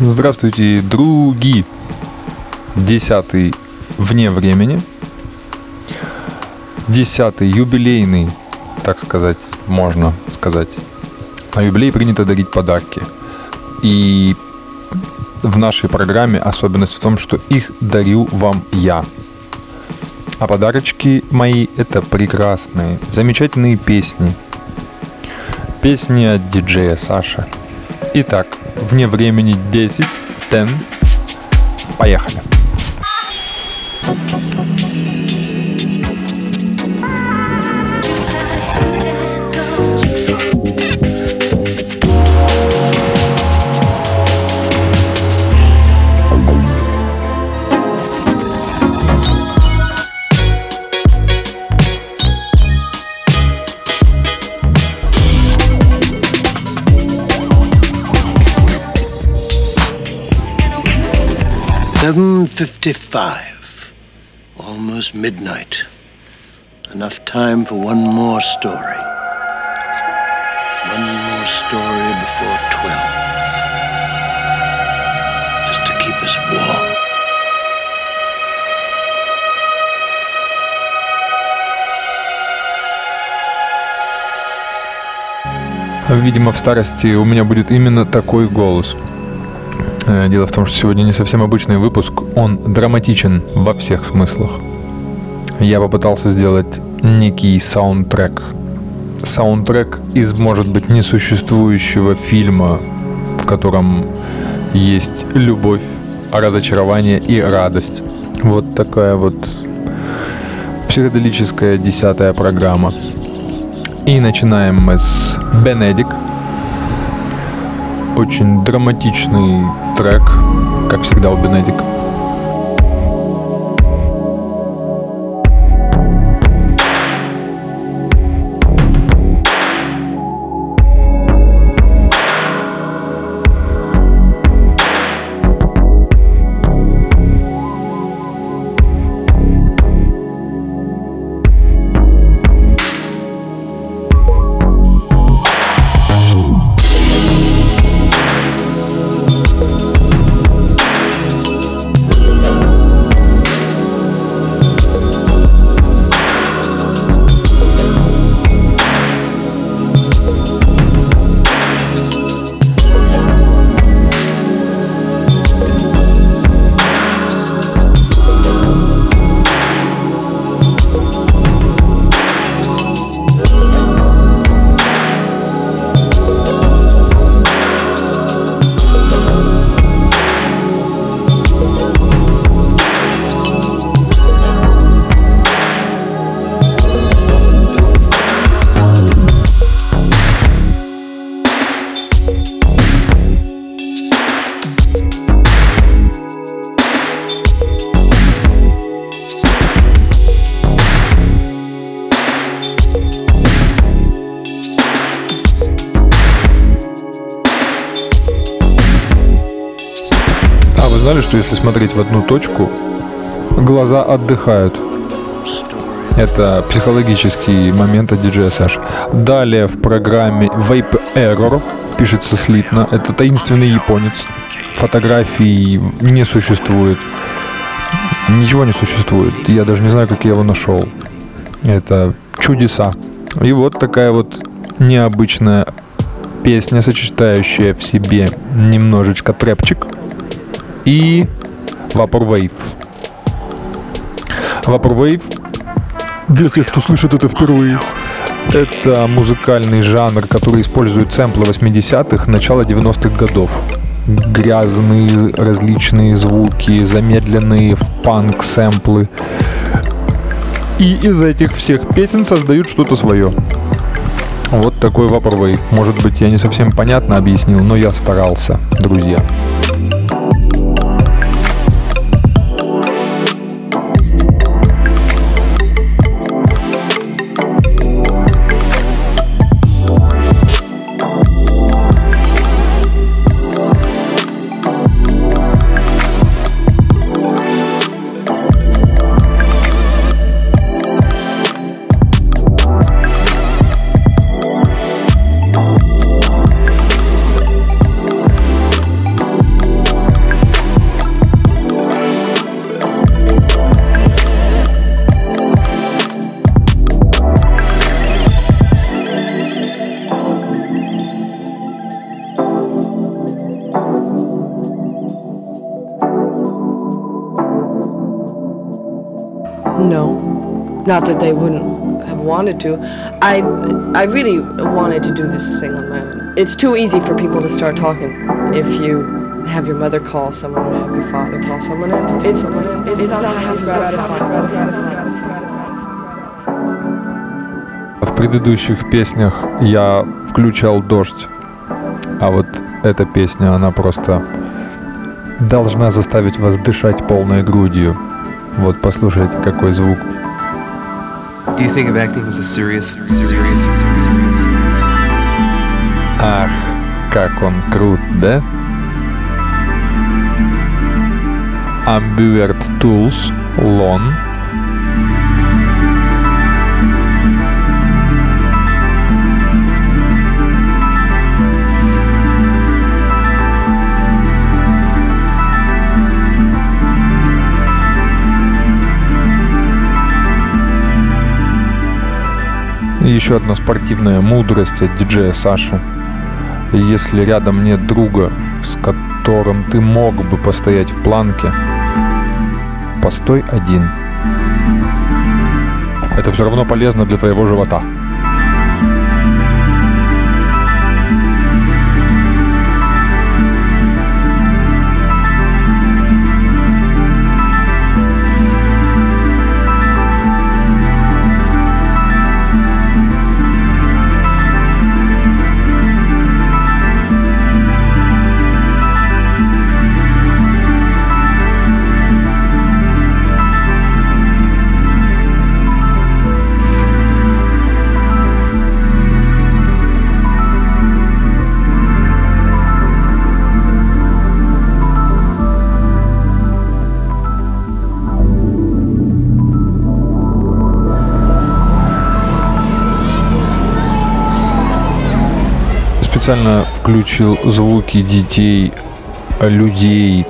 Здравствуйте, други! Десятый вне времени. Десятый юбилейный, так сказать, можно сказать. На юбилей принято дарить подарки. И в нашей программе особенность в том, что их дарю вам я. А подарочки мои это прекрасные, замечательные песни. Песни от диджея Саша. Итак, вне времени 10, 10. Поехали. Seven fifty-five, almost midnight. Enough time for one more story. One more story before twelve. Just to keep us warm. Видимо, в старости у меня будет именно такой голос. Дело в том, что сегодня не совсем обычный выпуск. Он драматичен во всех смыслах. Я попытался сделать некий саундтрек. Саундтрек из, может быть, несуществующего фильма, в котором есть любовь, разочарование и радость. Вот такая вот психоделическая десятая программа. И начинаем мы с Бенедик. Очень драматичный трек, как всегда у Бенедик. Точку, глаза отдыхают? Это психологический момент от диджея Саши. Далее в программе Vape Error пишется слитно. Это таинственный японец. Фотографий не существует. Ничего не существует. Я даже не знаю, как я его нашел. Это чудеса. И вот такая вот необычная песня, сочетающая в себе немножечко трэпчик и Vaporwave. Vaporwave, для тех, кто слышит это впервые, это музыкальный жанр, который использует сэмплы 80-х, начала 90-х годов. Грязные различные звуки, замедленные фанк-сэмплы. И из этих всех песен создают что-то свое. Вот такой Vaporwave. Может быть, я не совсем понятно объяснил, но я старался, друзья. Not that they wouldn't have wanted to. I, I really wanted to do this thing on my own. It's too easy for people to start talking if you have your mother call someone or have your father call someone. It's, someone, it's, it's not as gratifying. В предыдущих песнях я включал дождь, а вот эта песня, она просто должна заставить вас дышать полной грудью. Вот послушайте, какой звук. Do you think of acting as a serious, serious, serious? Ах, как он крут, да? Ambivert Tools, Lon. еще одна спортивная мудрость от диджея Саши. Если рядом нет друга, с которым ты мог бы постоять в планке, постой один. Это все равно полезно для твоего живота. Специально включил звуки детей, людей,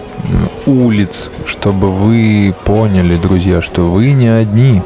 улиц, чтобы вы поняли, друзья, что вы не одни.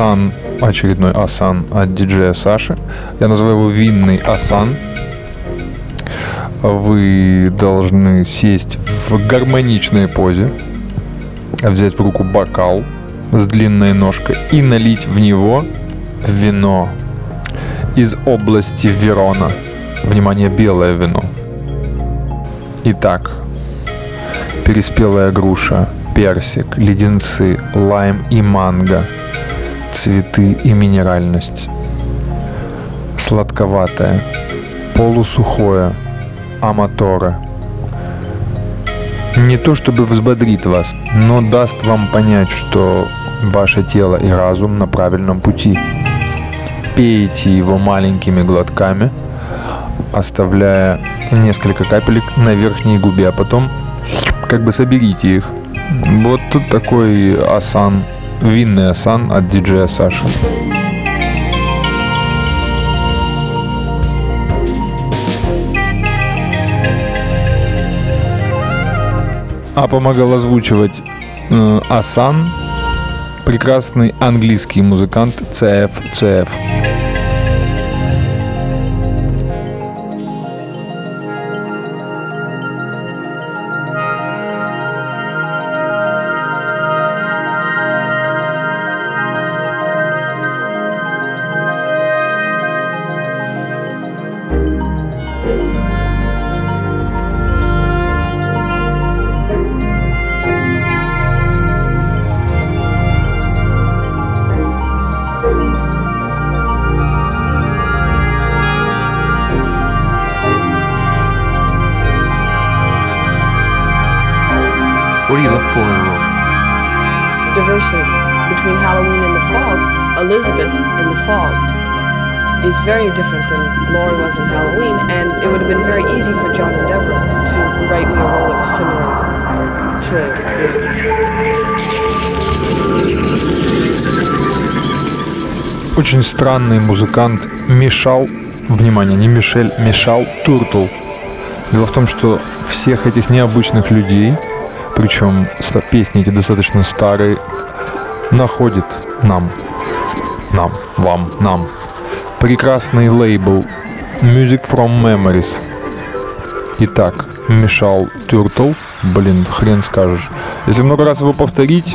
Асан, очередной Асан от диджея Саши. Я называю его винный Асан. Вы должны сесть в гармоничной позе, взять в руку бокал с длинной ножкой и налить в него вино из области Верона. Внимание, белое вино. Итак, переспелая груша, персик, леденцы, лайм и манго – цветы и минеральность. Сладковатое, полусухое, аматоре. Не то чтобы взбодрит вас, но даст вам понять, что ваше тело и разум на правильном пути. Пейте его маленькими глотками, оставляя несколько капелек на верхней губе, а потом как бы соберите их. Вот тут такой асан Винный Асан от диджея Саши. А помогал озвучивать э, Асан, прекрасный английский музыкант CF CF. Странный музыкант Michal, внимание, не Мишель, Michal Turtle. Дело в том, что всех этих необычных людей, причем песни эти достаточно старые, находит нам, нам, вам, нам прекрасный лейбл Music from Memories. Итак, Michal Turtle, блин, хрен скажешь. Если много раз его повторить,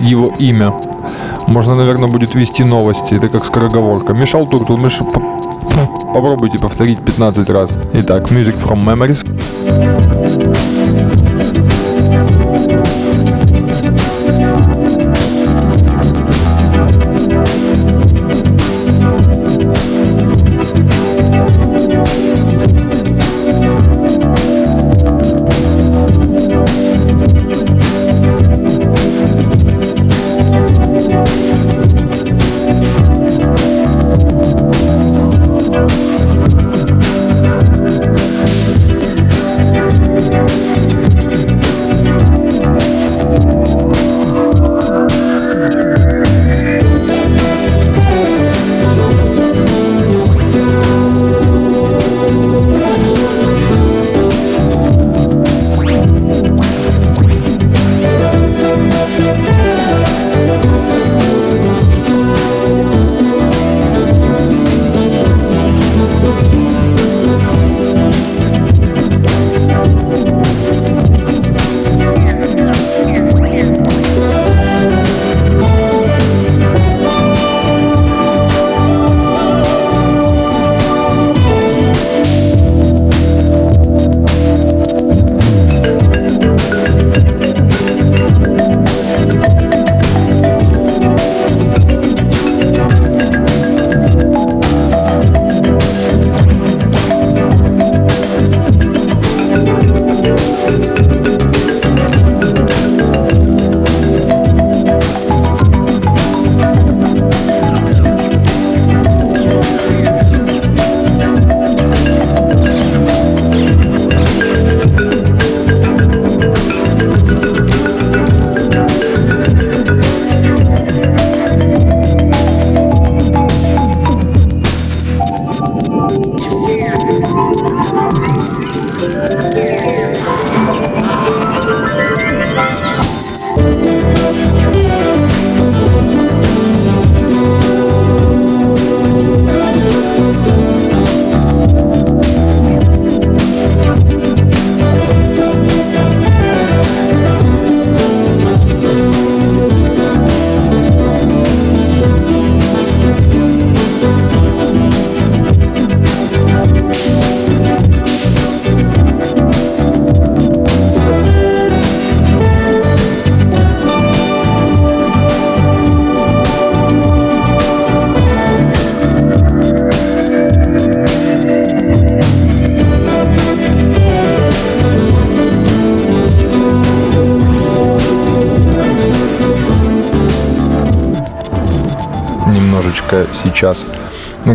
его имя, можно, наверное, будет вести новости. Это как скороговорка. Мешал Туртл, меш... Попробуйте повторить 15 раз. Итак, Music from Memories.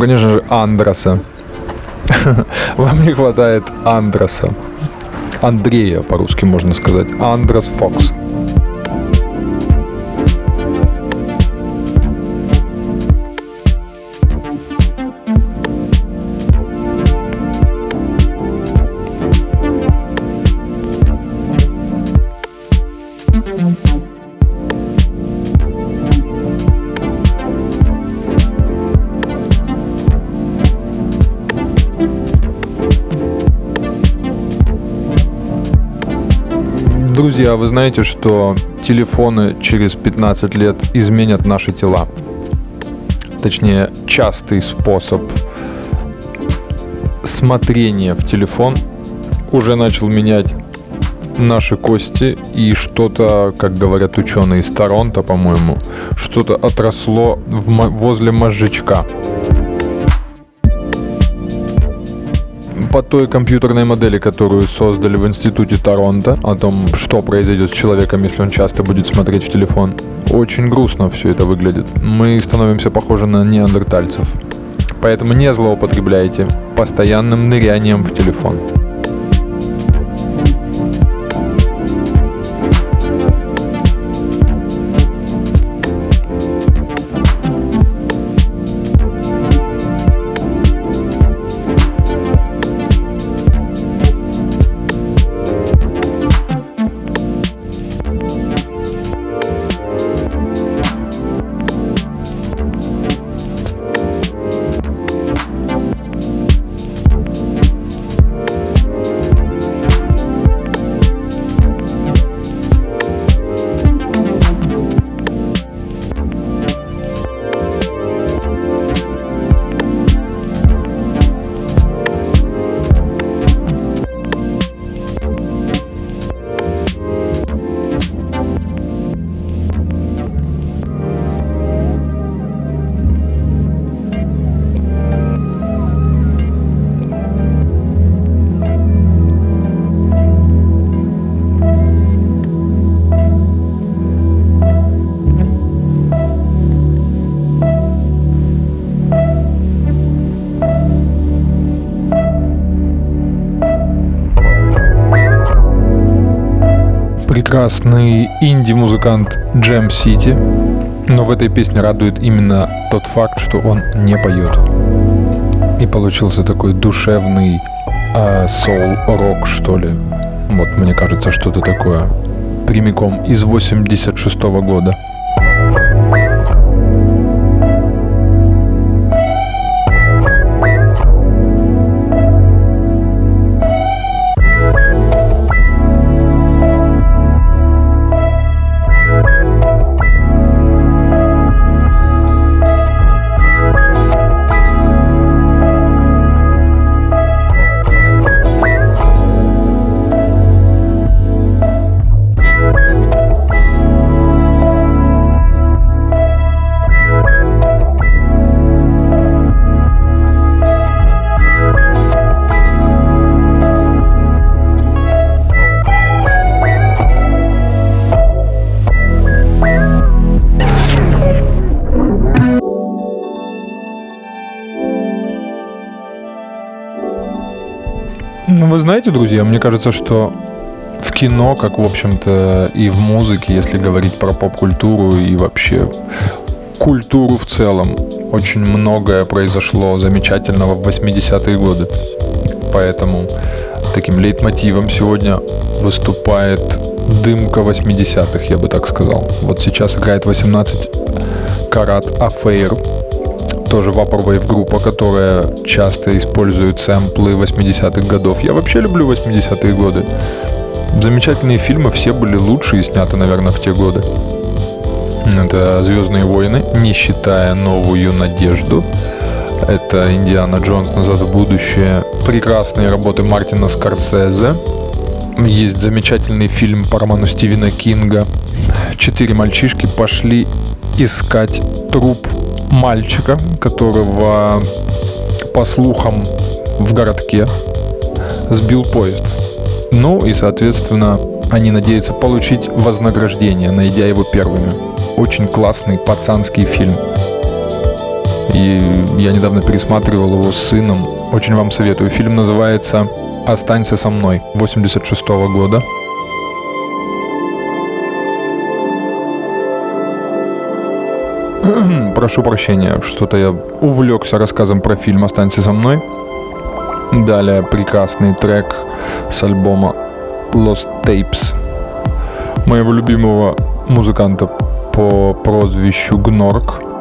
Конечно же, Андроса. Вам не хватает Андроса. Андрея, по-русски можно сказать. Андрос Фокс. Друзья, вы знаете, что телефоны через 15 лет изменят наши тела? Точнее, частый способ смотрения в телефон уже начал менять наши кости и что-то, как говорят ученые из Торонто, по-моему, что-то отросло в возле мозжечка. По той компьютерной модели, которую создали в институте Торонто, о том, что произойдет с человеком, если он часто будет смотреть в телефон. Очень грустно все это выглядит. Мы становимся похожи на неандертальцев. Поэтому не злоупотребляйте постоянным нырянием в телефон. Прекрасный инди-музыкант Джем Сити, но в этой песне радует именно тот факт, что он не поет. И получился такой душевный э, соул-рок, что ли. Вот, мне кажется, что-то такое. Прямиком из 86 -го года. Друзья, мне кажется, что в кино, как, в общем-то, и в музыке, если говорить про поп-культуру и вообще культуру в целом, очень многое произошло замечательного в 80-е годы. Поэтому таким лейтмотивом сегодня выступает дымка 80-х, я бы так сказал. Вот сейчас играет 18 карат Афейр тоже Vaporwave группа, которая часто использует сэмплы 80-х годов. Я вообще люблю 80-е годы. Замечательные фильмы, все были лучшие, сняты, наверное, в те годы. Это «Звездные войны», не считая «Новую надежду». Это «Индиана Джонс. Назад в будущее». Прекрасные работы Мартина Скорсезе. Есть замечательный фильм по роману Стивена Кинга. Четыре мальчишки пошли искать труп мальчика, которого, по слухам, в городке сбил поезд. Ну и, соответственно, они надеются получить вознаграждение, найдя его первыми. Очень классный пацанский фильм. И я недавно пересматривал его с сыном. Очень вам советую. Фильм называется «Останься со мной» 86 -го года. Прошу прощения, что-то я увлекся рассказом про фильм «Останься со мной». Далее прекрасный трек с альбома Lost Tapes моего любимого музыканта по прозвищу Гнорк –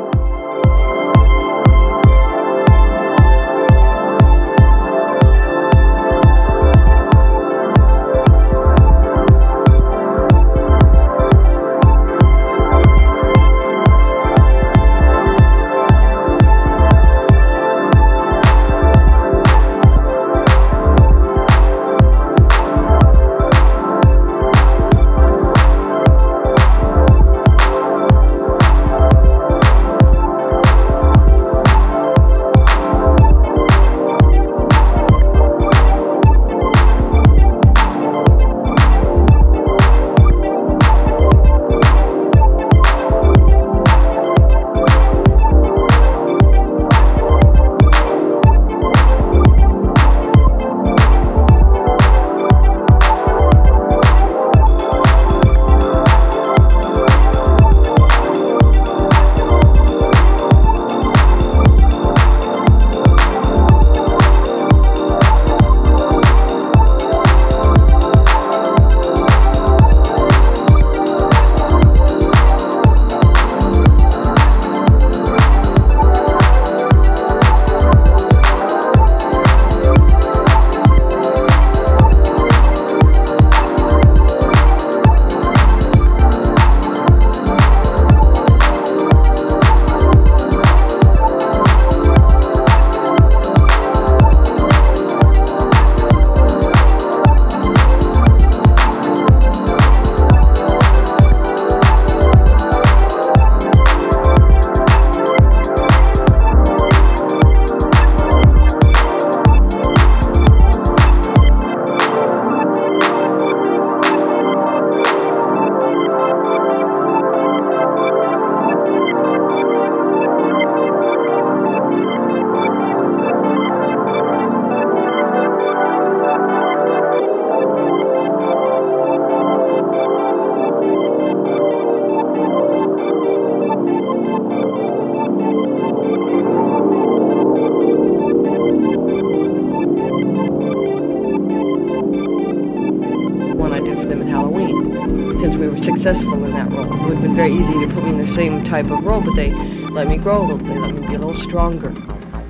successful in that role. It would have been very easy to put me in the same type of role, but they let me grow a little. They let me be a little stronger.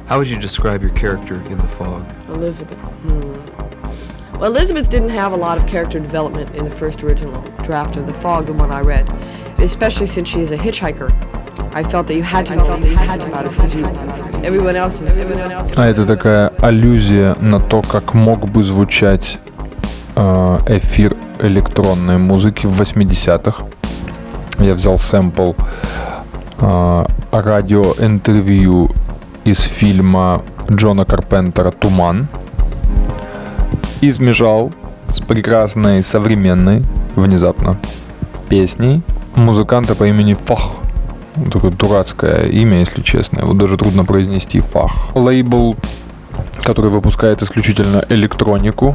How would you describe your character in The Fog? Elizabeth. Hmm. Well, Elizabeth didn't have a lot of character development in the first original draft of The Fog, the one I read, especially since she is a hitchhiker. I felt that you had to know that you had to know her physique. Everyone else is everyone else. А это такая аллюзия на то, как мог бы звучать э, эфир электронной музыки в 80-х. Я взял сэмпл э, радиоинтервью из фильма Джона Карпентера «Туман» и смешал с прекрасной современной, внезапно, песней музыканта по имени Фах. Такое дурацкое имя, если честно. Его даже трудно произнести. Фах. Лейбл, который выпускает исключительно электронику,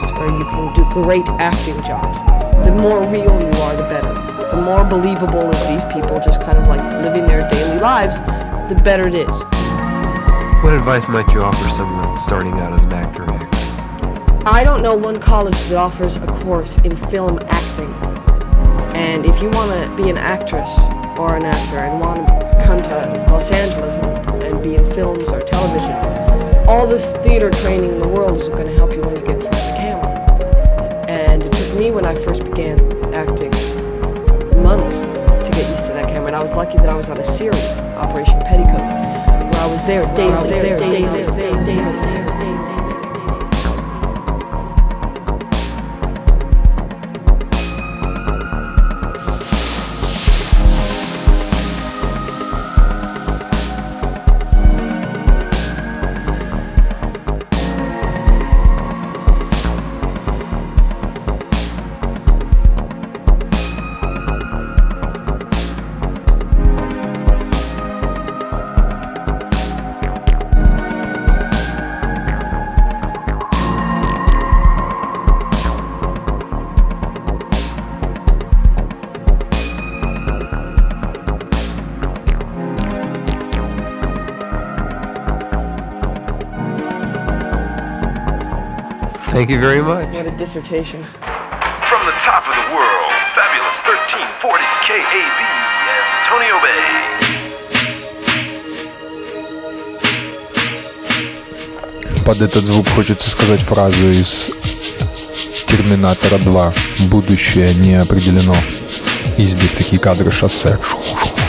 you can do great acting jobs. The more real you are, the better. The more believable these people just kind of like living their daily lives, the better it is. What advice might you offer someone starting out as an actor or actress? I don't know one college that offers a course in film acting. And if you want to be an actress or an actor and want to come to Los Angeles and, and be in films or television, all this theater training in the world isn't going to help you when you get me when I first began acting months to get used to that camera. And I was lucky that I was on a series, Operation Petticoat, where I was there daily, daily, daily, daily, daily, daily. Thank you very much. What a dissertation. From the top of the world, fabulous 1340 KAB, Antonio Bay. Под этот звук хочется сказать фразу из Терминатора 2. Будущее не определено. И здесь такие кадры шоссе. Here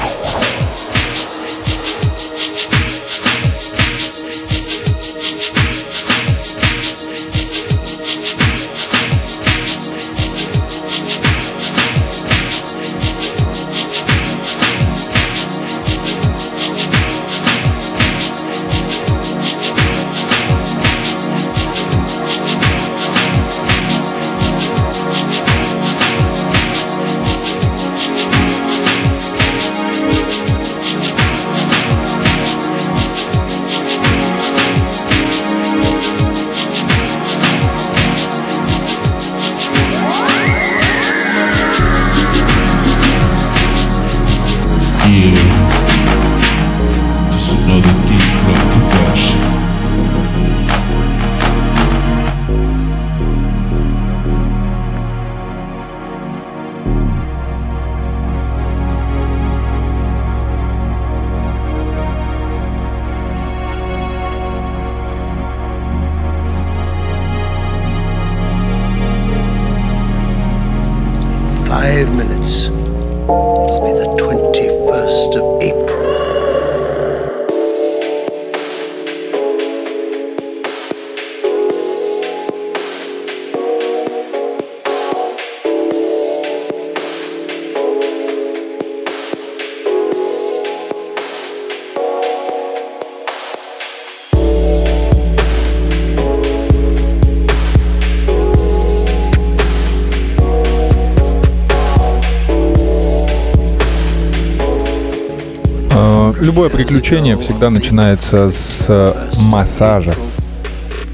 Любое приключение всегда начинается с массажа.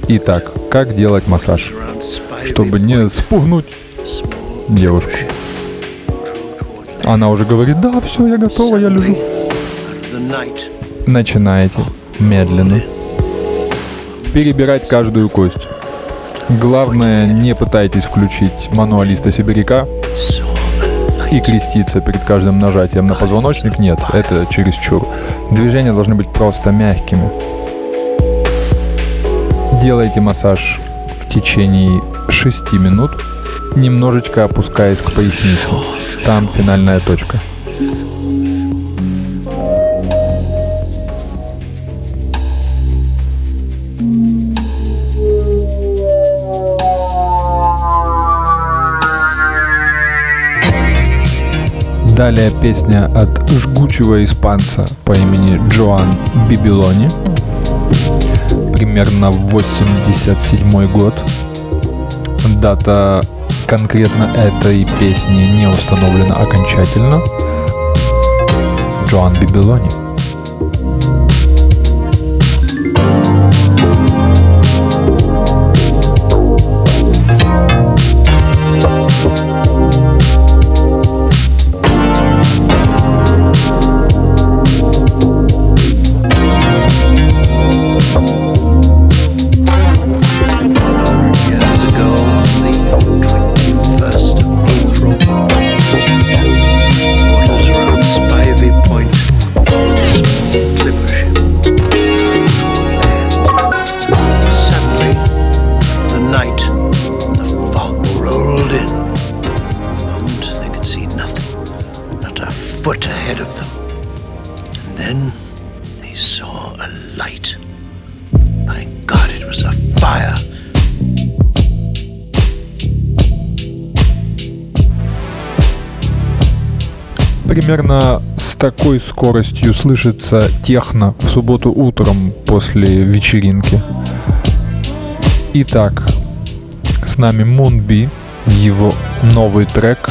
Итак, как делать массаж, чтобы не спугнуть девушку? Она уже говорит, да, все, я готова, я лежу. Начинаете медленно перебирать каждую кость. Главное, не пытайтесь включить мануалиста сибиряка и креститься перед каждым нажатием на позвоночник. Нет, это чересчур. Движения должны быть просто мягкими. Делайте массаж в течение 6 минут, немножечко опускаясь к пояснице. Там финальная точка. Далее песня от жгучего испанца по имени Джоан Бибилони. Примерно 87 год. Дата конкретно этой песни не установлена окончательно. Джоан Бибилони. Такой скоростью слышится техно в субботу утром после вечеринки. Итак, с нами Мунби, его новый трек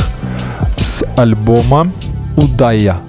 с альбома Удая.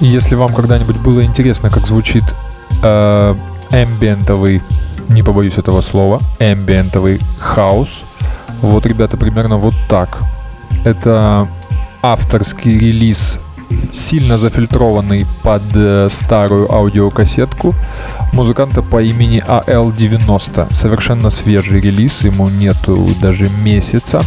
Если вам когда-нибудь было интересно, как звучит э, эмбиентовый, не побоюсь этого слова, эмбиентовый хаус, вот, ребята, примерно вот так. Это авторский релиз сильно зафильтрованный под э, старую аудиокассетку музыканта по имени AL90. Совершенно свежий релиз, ему нету даже месяца.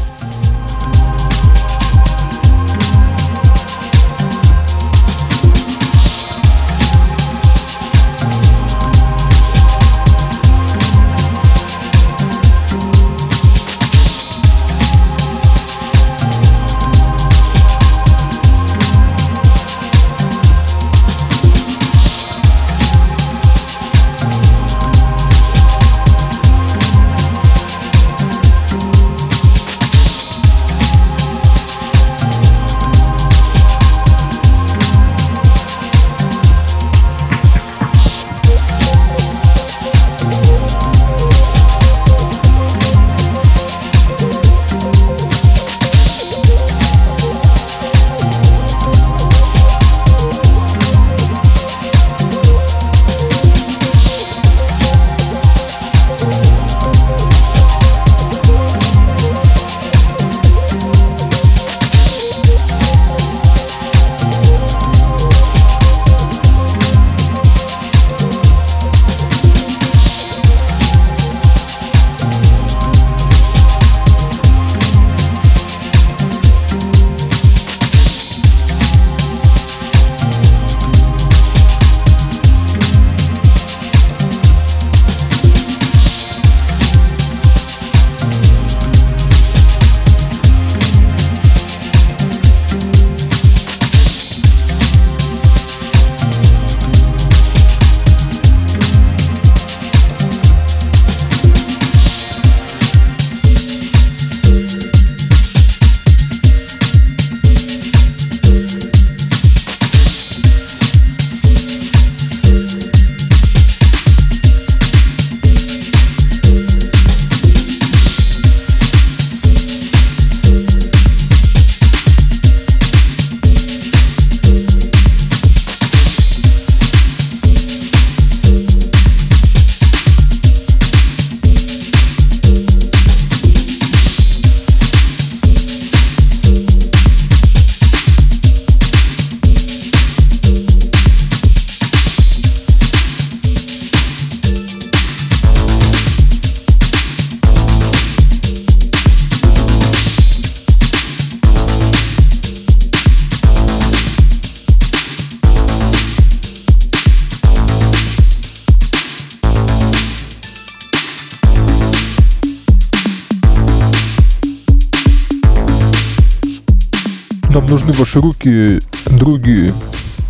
Ваши руки, другие.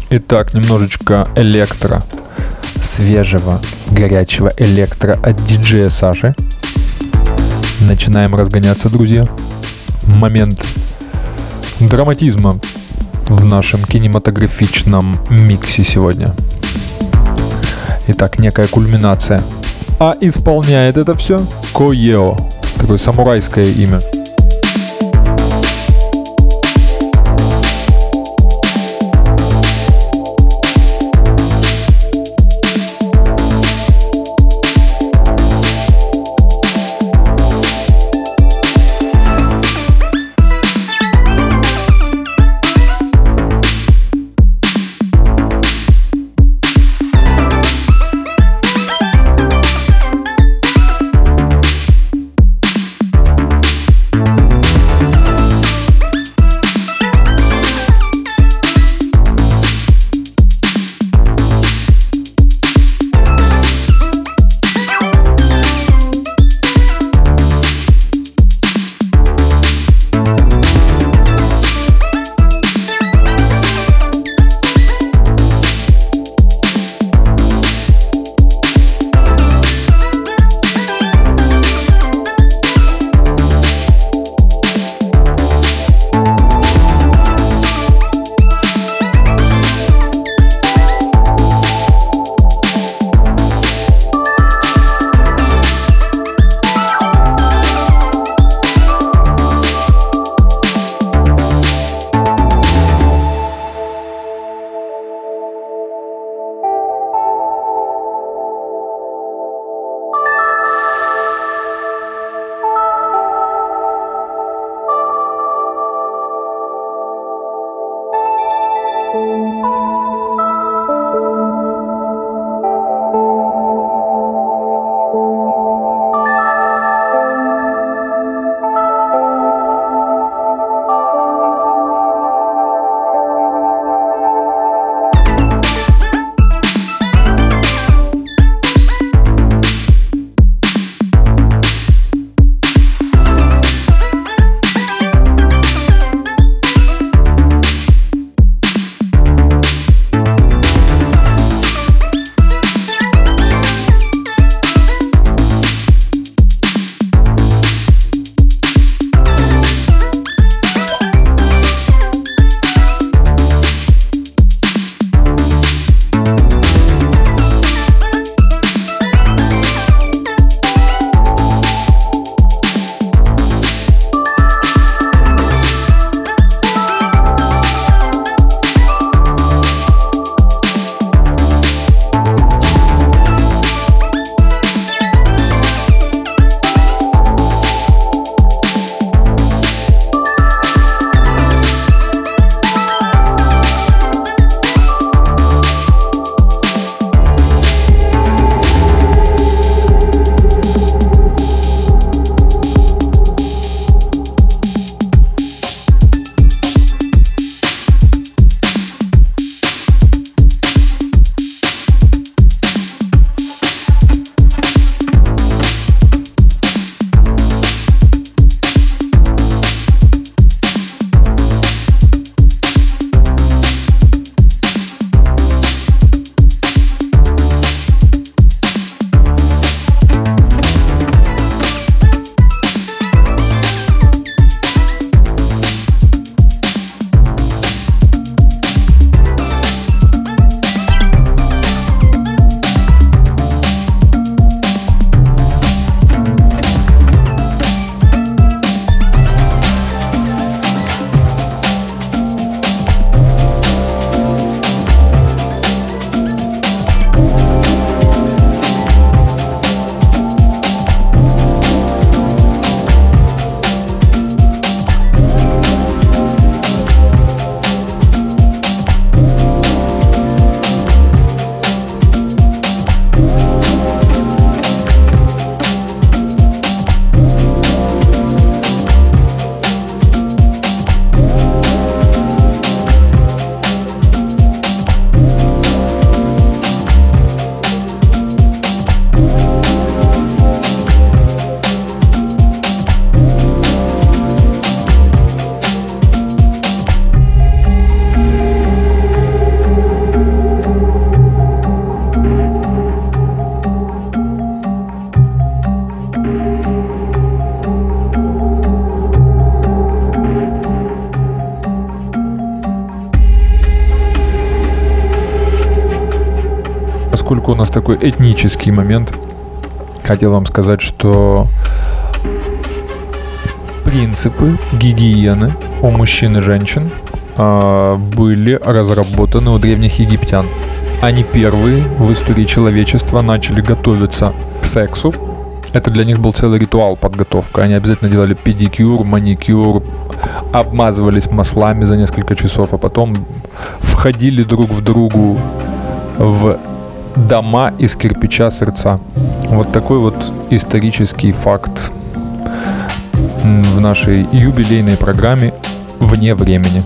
Итак, немножечко электро. Свежего, горячего электро от диджея Саши. Начинаем разгоняться, друзья. Момент драматизма в нашем кинематографичном миксе сегодня. Итак, некая кульминация. А исполняет это все Коео. Такое самурайское имя. Нас такой этнический момент, хотел вам сказать, что принципы гигиены у мужчин и женщин а, были разработаны у древних египтян. Они первые в истории человечества начали готовиться к сексу. Это для них был целый ритуал подготовка. Они обязательно делали педикюр, маникюр, обмазывались маслами за несколько часов, а потом входили друг в другу в дома из кирпича сердца. Вот такой вот исторический факт в нашей юбилейной программе «Вне времени».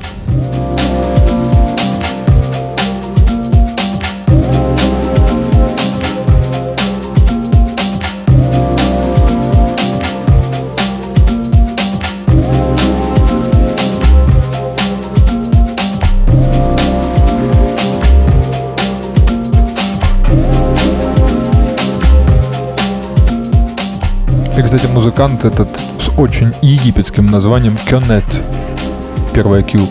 Кстати, музыкант этот с очень египетским названием Qnete. Первая Q.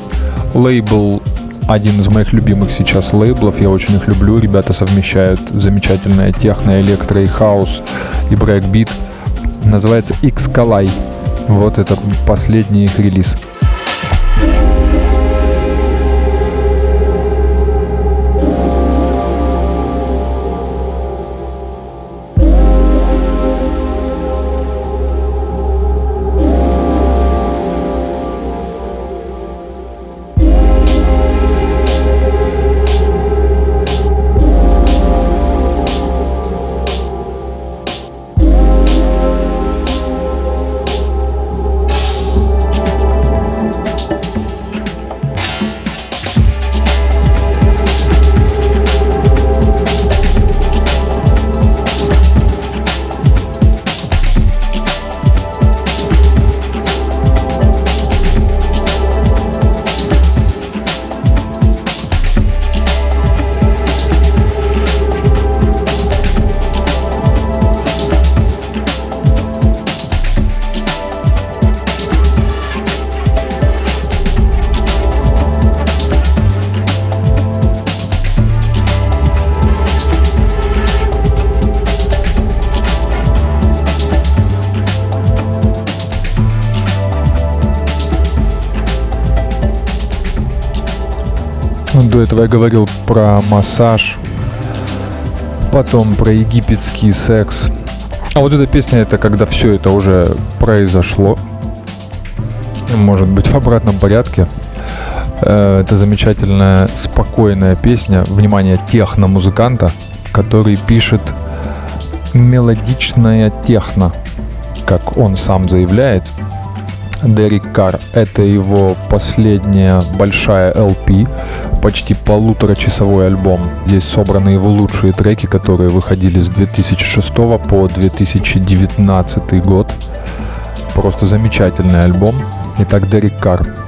Лейбл один из моих любимых сейчас лейблов, я очень их люблю. Ребята совмещают замечательное техно, электро и хаус и брейкбит. Называется X-Kalay. Вот это последний их релиз. Я говорил про массаж, потом про египетский секс. А вот эта песня это когда все это уже произошло. Может быть в обратном порядке. Э, Это замечательная, спокойная песня. Внимание, техно-музыканта, который пишет мелодичная техно, как он сам заявляет. Дерек Карр. Это его последняя большая LP, почти полуторачасовой альбом. Здесь собраны его лучшие треки, которые выходили с 2006 по 2019 год. Просто замечательный альбом. Итак, Дерек Карр.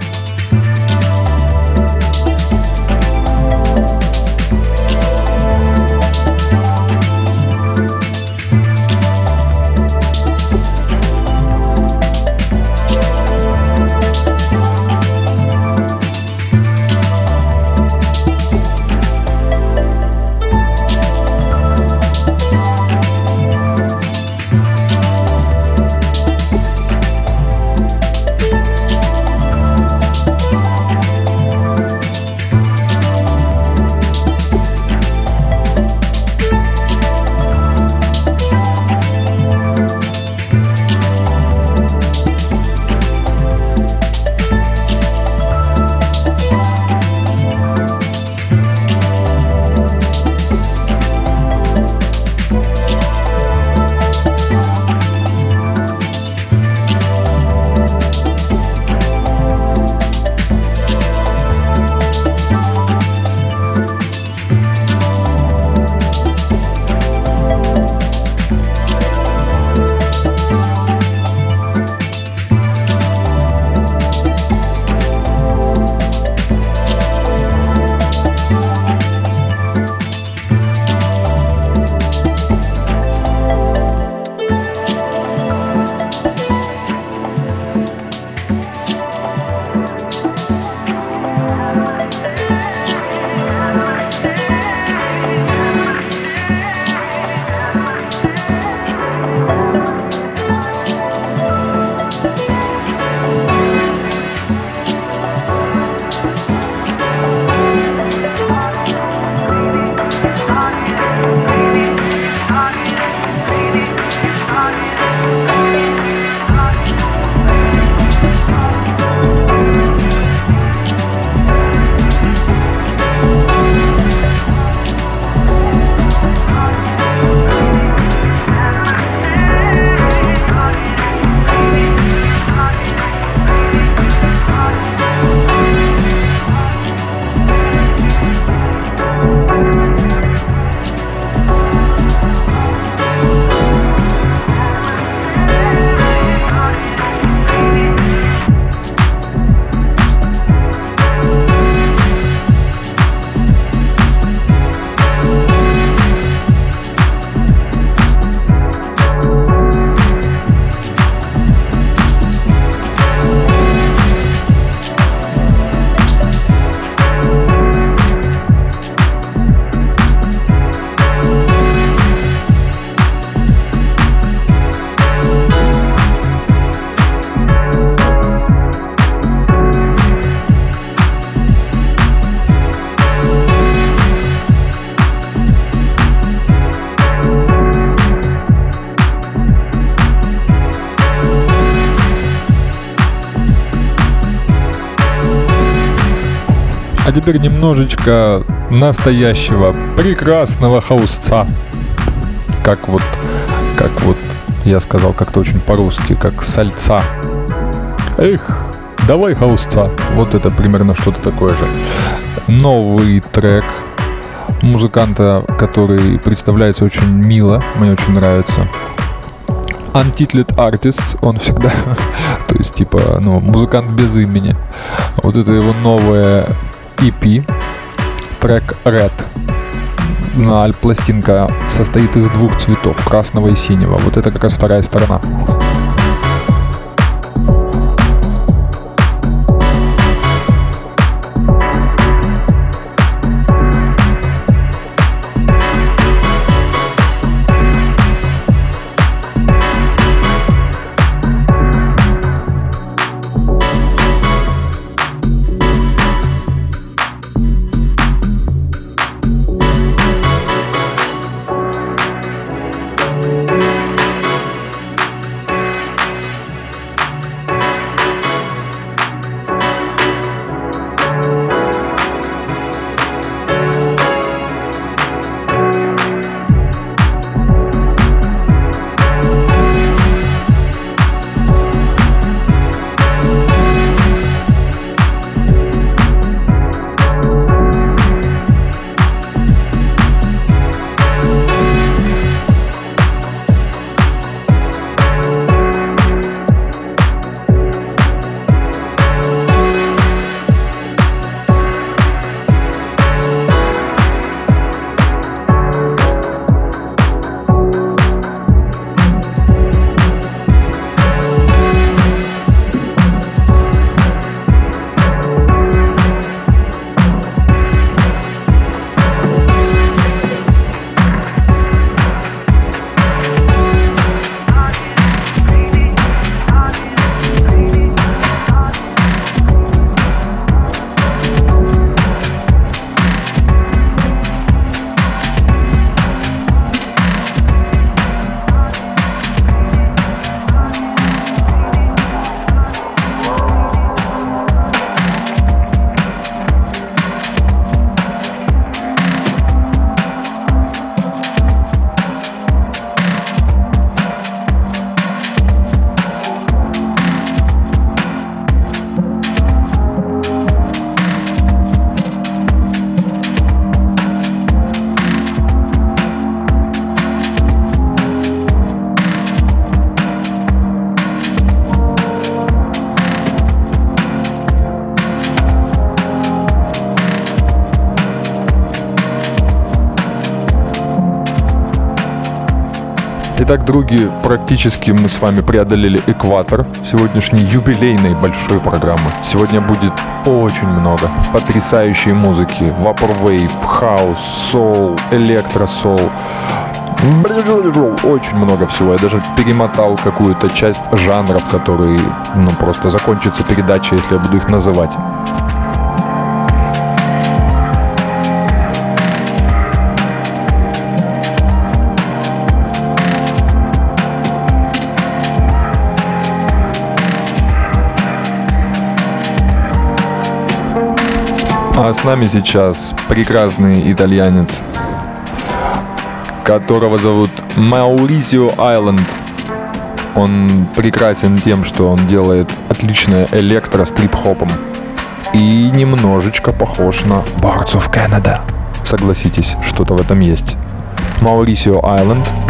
Теперь немножечко настоящего прекрасного хаусца. Как вот, как вот я сказал как-то очень по-русски, как сальца. Эх, давай хаусца. Вот это примерно что-то такое же. Новый трек музыканта, который представляется очень мило, мне очень нравится. Untitled Artist, он всегда, то есть типа, ну, музыкант без имени. Вот это его новое EP, трек Red. На пластинка состоит из двух цветов, красного и синего. Вот это как раз вторая сторона. Итак, други, практически мы с вами преодолели экватор сегодняшней юбилейной большой программы. Сегодня будет очень много потрясающей музыки. Vaporwave, хаус, соул, электросоул. Очень много всего. Я даже перемотал какую-то часть жанров, которые, ну, просто закончится передача, если я буду их называть. А с нами сейчас прекрасный итальянец, которого зовут Маурисио Айленд. Он прекрасен тем, что он делает отличное электро с трип-хопом. И немножечко похож на Bards Canada. Согласитесь, что-то в этом есть. Маурисио Айленд –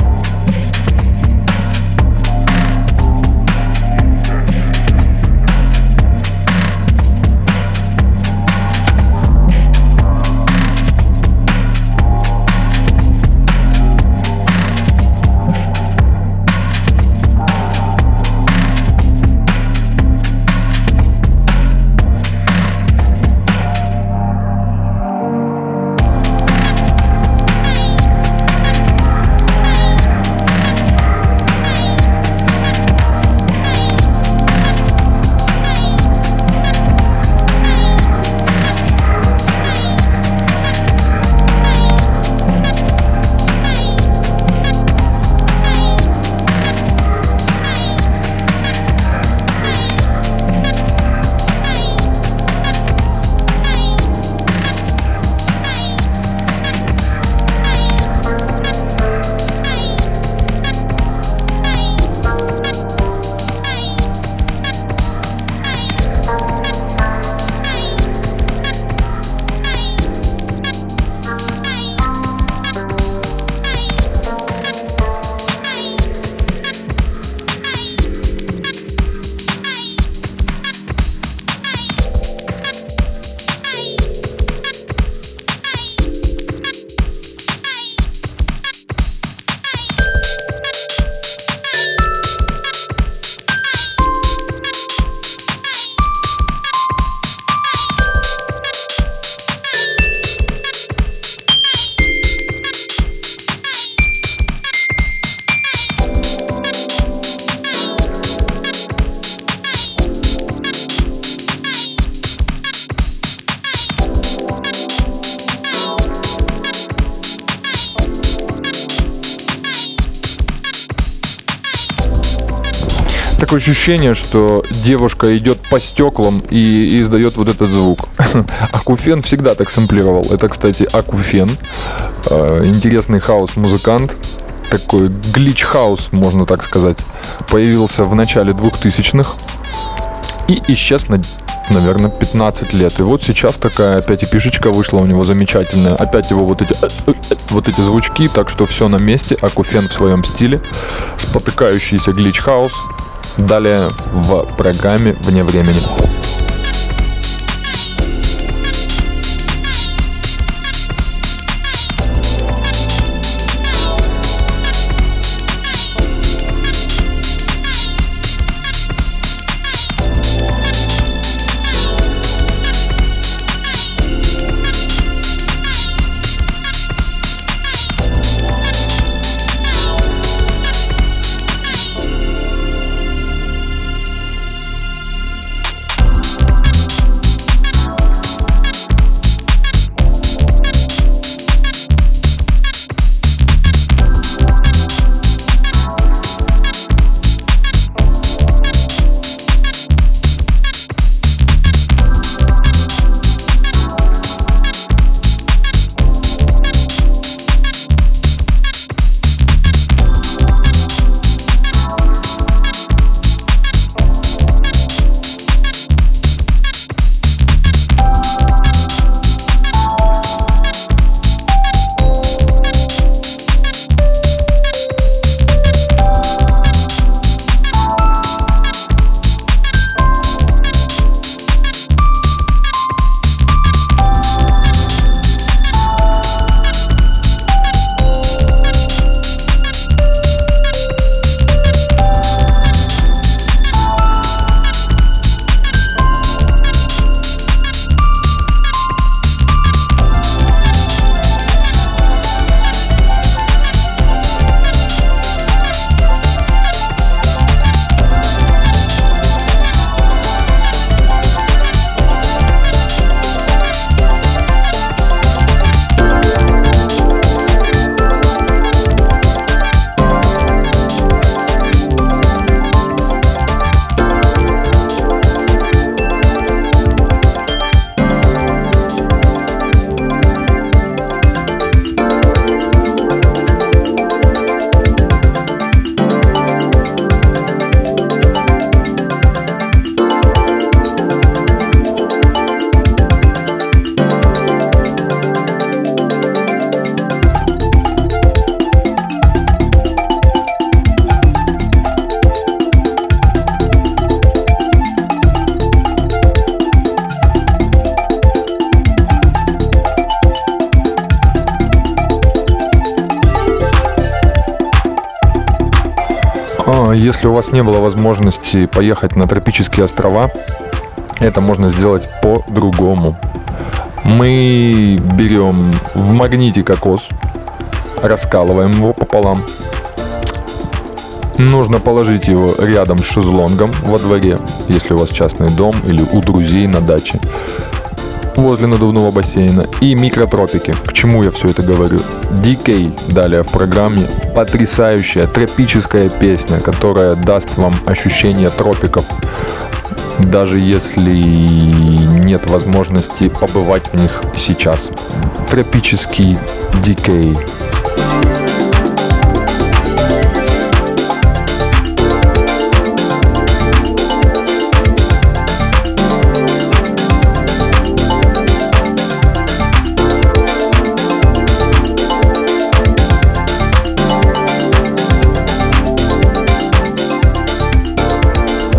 ощущение, что девушка идет по стеклам и, и издает вот этот звук. Akufen всегда так сэмплировал. Это, кстати, Akufen. Э, интересный хаус-музыкант. Такой glitch house, можно так сказать. Появился в начале 2000-х и исчез на наверное, 15 лет. И вот сейчас такая опять EP -шечка вышла у него замечательная. Опять его вот эти, вот эти звучки, так что все на месте. Akufen в своем стиле. Спотыкающийся глич-хаус. Далее в программе «Вне времени». Возможности поехать на тропические острова, это можно сделать по-другому. Мы берем в магните кокос, раскалываем его пополам. Нужно положить его рядом с шезлонгом во дворе, если у вас частный дом или у друзей на даче возле надувного бассейна и микротропики. К чему я все это говорю? DK далее в программе. Потрясающая тропическая песня, которая даст вам ощущение тропиков, даже если нет возможности побывать в них сейчас. Тропический DK.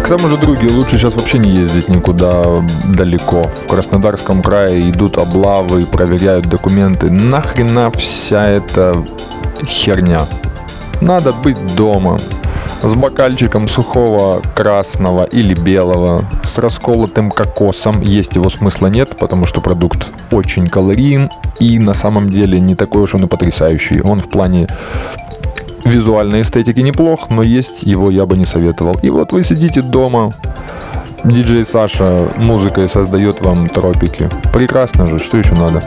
К тому же, други, лучше сейчас вообще не ездить никуда далеко. В Краснодарском крае идут облавы, проверяют документы. Нахрена вся эта херня? Надо быть дома. С бокальчиком сухого красного или белого, с расколотым кокосом. Есть его смысла нет, потому что продукт очень калорийен и на самом деле не такой уж он и потрясающий. Он в плане визуальной эстетики неплох, но есть его я бы не советовал. И вот вы сидите дома, диджей Саша музыкой создает вам тропики. Прекрасно же, что еще надо?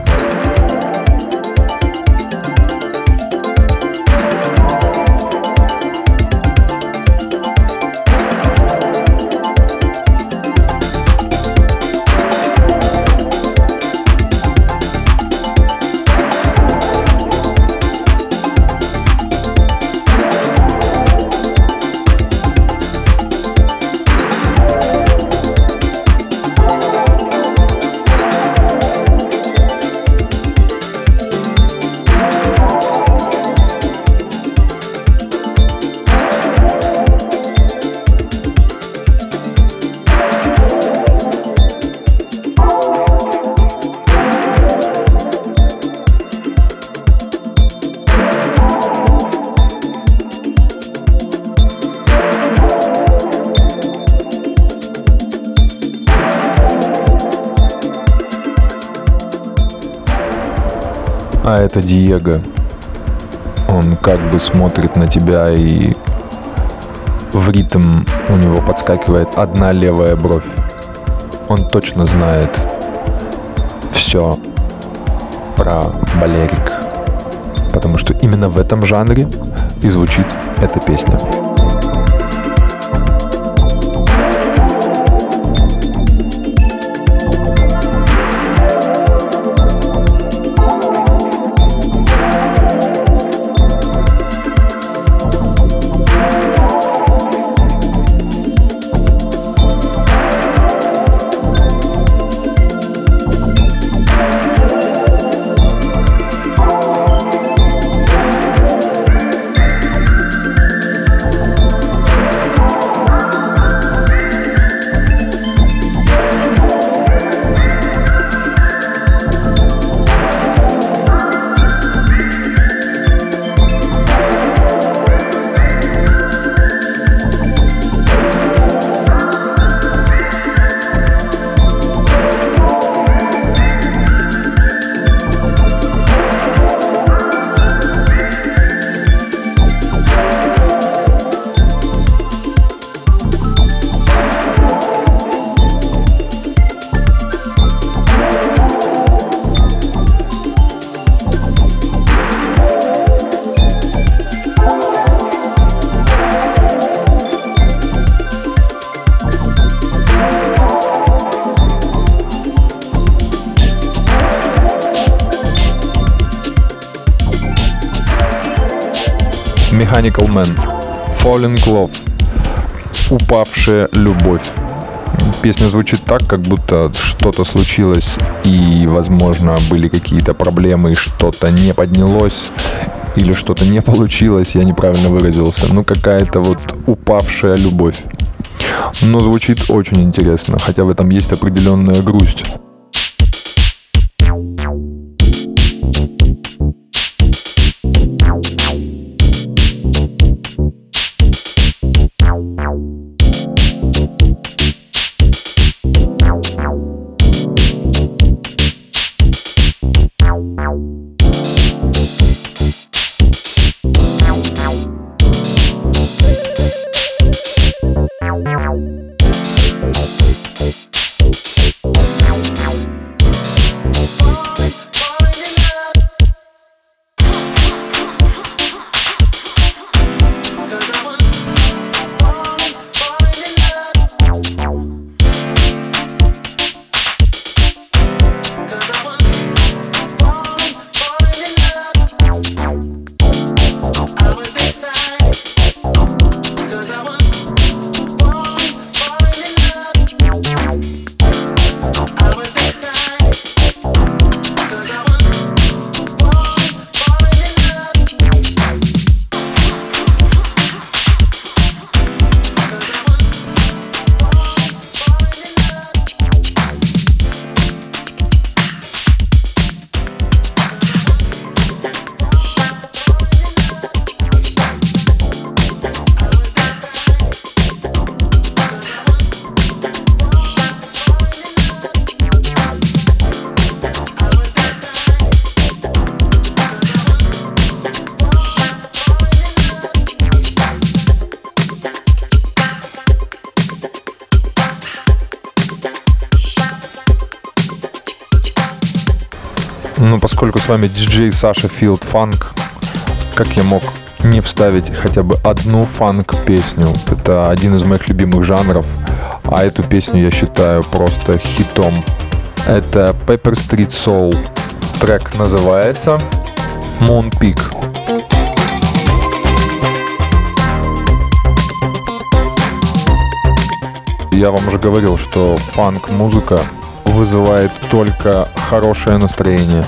Это Диего. Он как бы смотрит на тебя и в ритм у него подскакивает одна левая бровь. Он точно знает все про балерик. Потому что именно в этом жанре и звучит эта песня. Falling Love. Упавшая любовь. Песня звучит так, как будто что-то случилось и, возможно, были какие-то проблемы, и что-то не поднялось, или что-то не получилось, я неправильно выразился. Ну, какая-то вот упавшая любовь. Но звучит очень интересно, хотя в этом есть определенная грусть. С вами диджей Саша Филд Фанк, как я мог не вставить хотя бы одну фанк-песню? Это один из моих любимых жанров, а эту песню я считаю просто хитом. Это Pepper Street Soul. Трек называется Moon Peak. Я вам уже говорил, что фанк-музыка вызывает только хорошее настроение.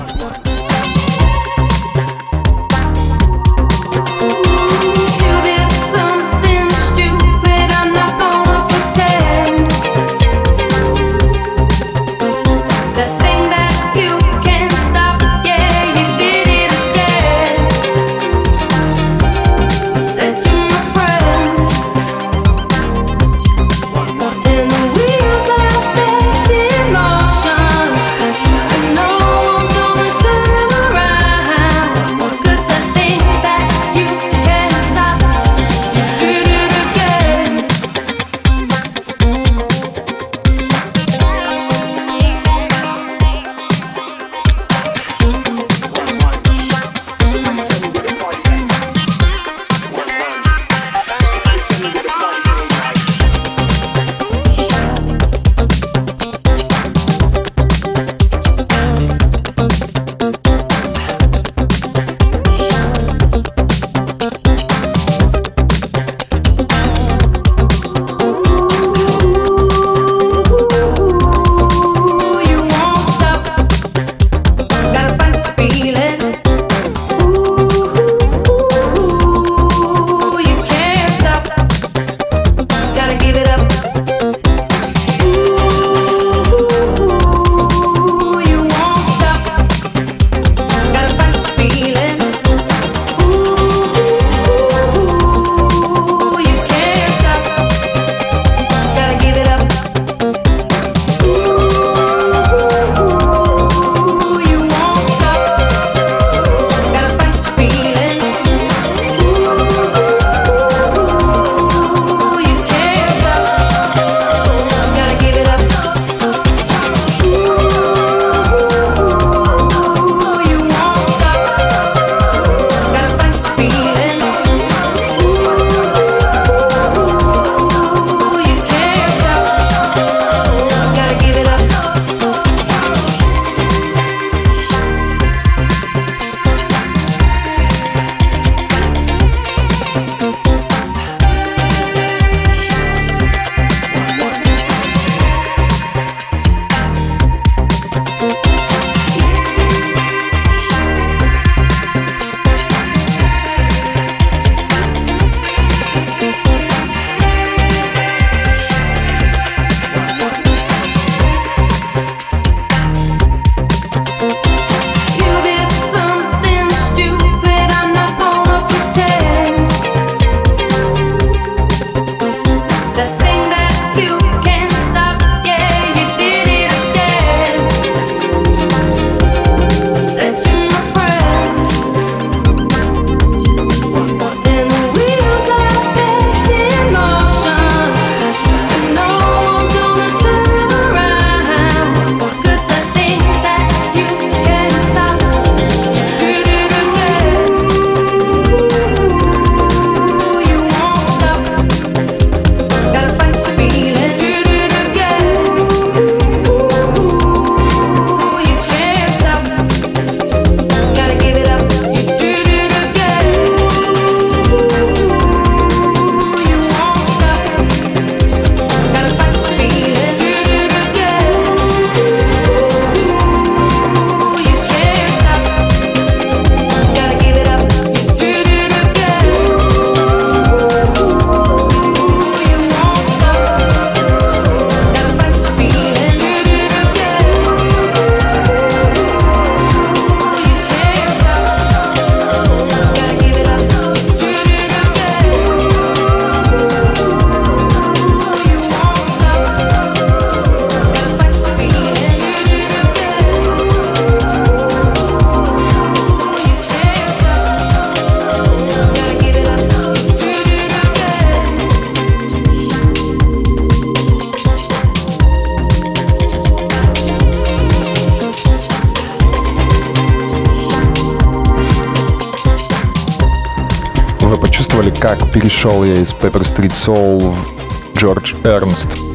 Как перешел я из Pepper Street Soul в Джордж Эрнст.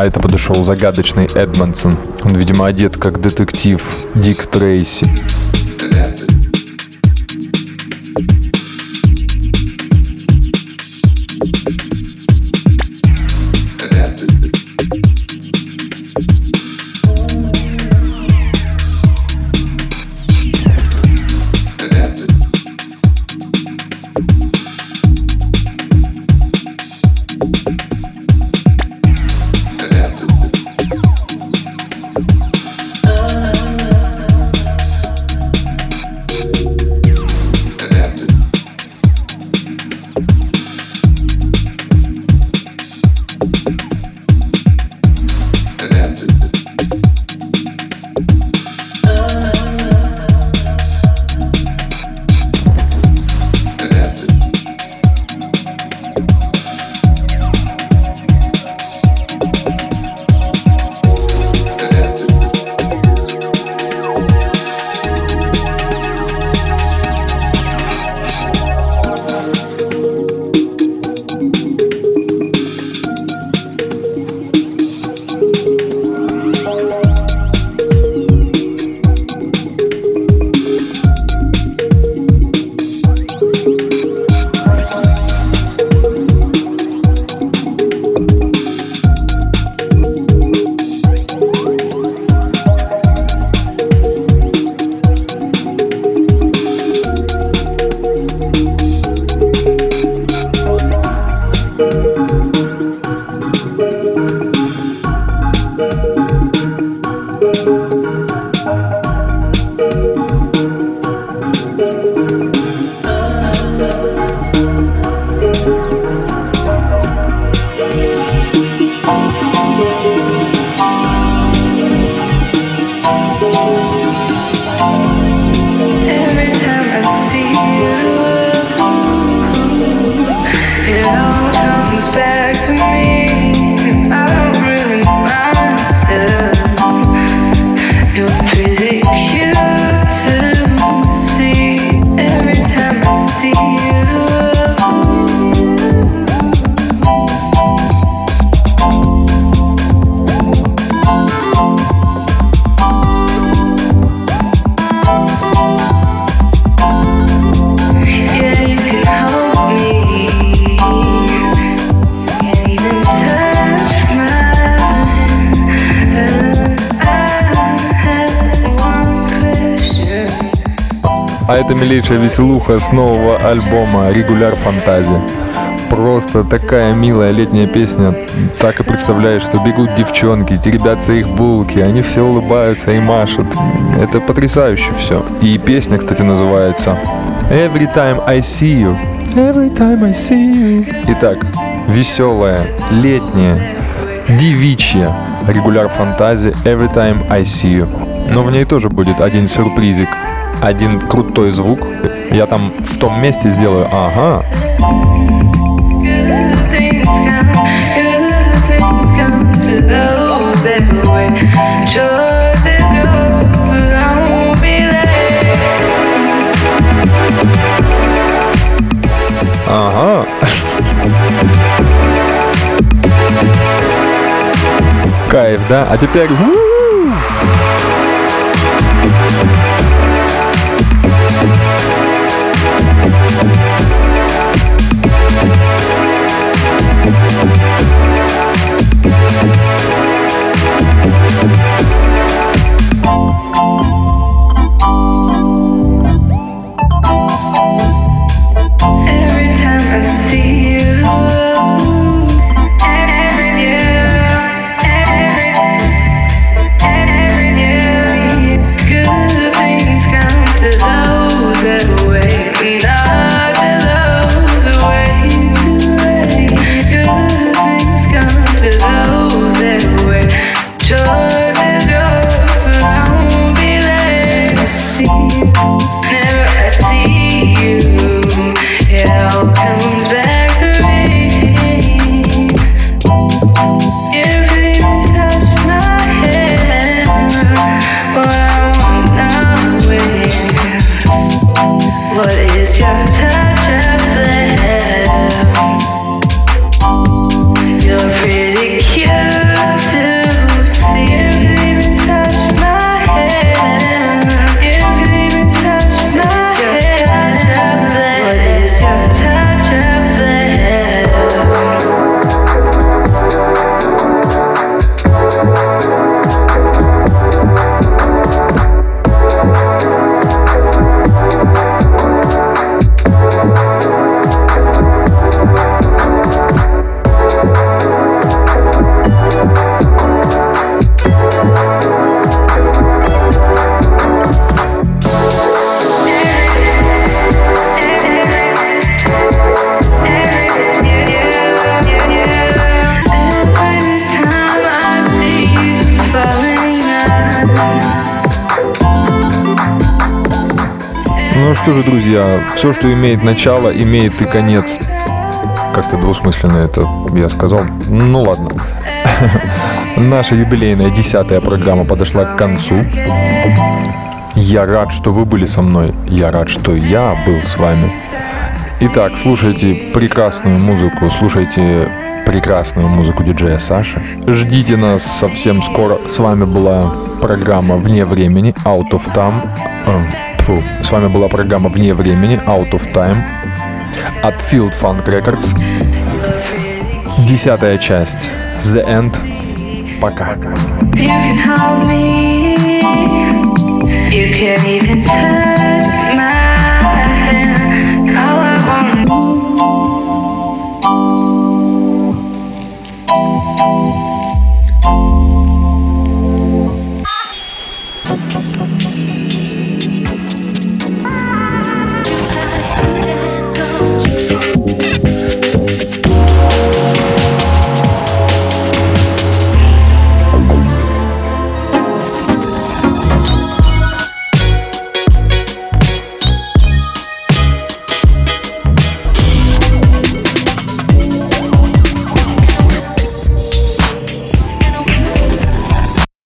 А это подошел загадочный Эдмонсон. Он, видимо, одет как детектив Дик Трейси. Это милейшая веселуха с нового альбома «Регуляр Фантазия». Просто такая милая летняя песня. Так и представляешь, что бегут девчонки, теребятся их булки, они все улыбаются и машут. Это потрясающе все. И песня, кстати, называется Every Time I See You. Every Time I See You. Итак, веселая, летняя, девичья регуляр фантазии Every Time I See You. Но в ней тоже будет один сюрпризик, один крутой звук. Я там в том месте сделаю ага. Ага. Кайф, да? А теперь... что же, друзья, все, что имеет начало, имеет и конец. Как-то двусмысленно это я сказал. Ну ладно. Наша юбилейная десятая программа подошла к концу. Я рад, что вы были со мной. Я рад, что я был с вами. Итак, слушайте прекрасную музыку, слушайте прекрасную музыку диджея Саши. Ждите нас совсем скоро. С вами была программа «Вне времени», «Out of Time». Э. С вами была программа «Вне времени», «Out of Time» от Field Funk Records. Десятая часть. The End. Пока. You can hold me. You can't even touch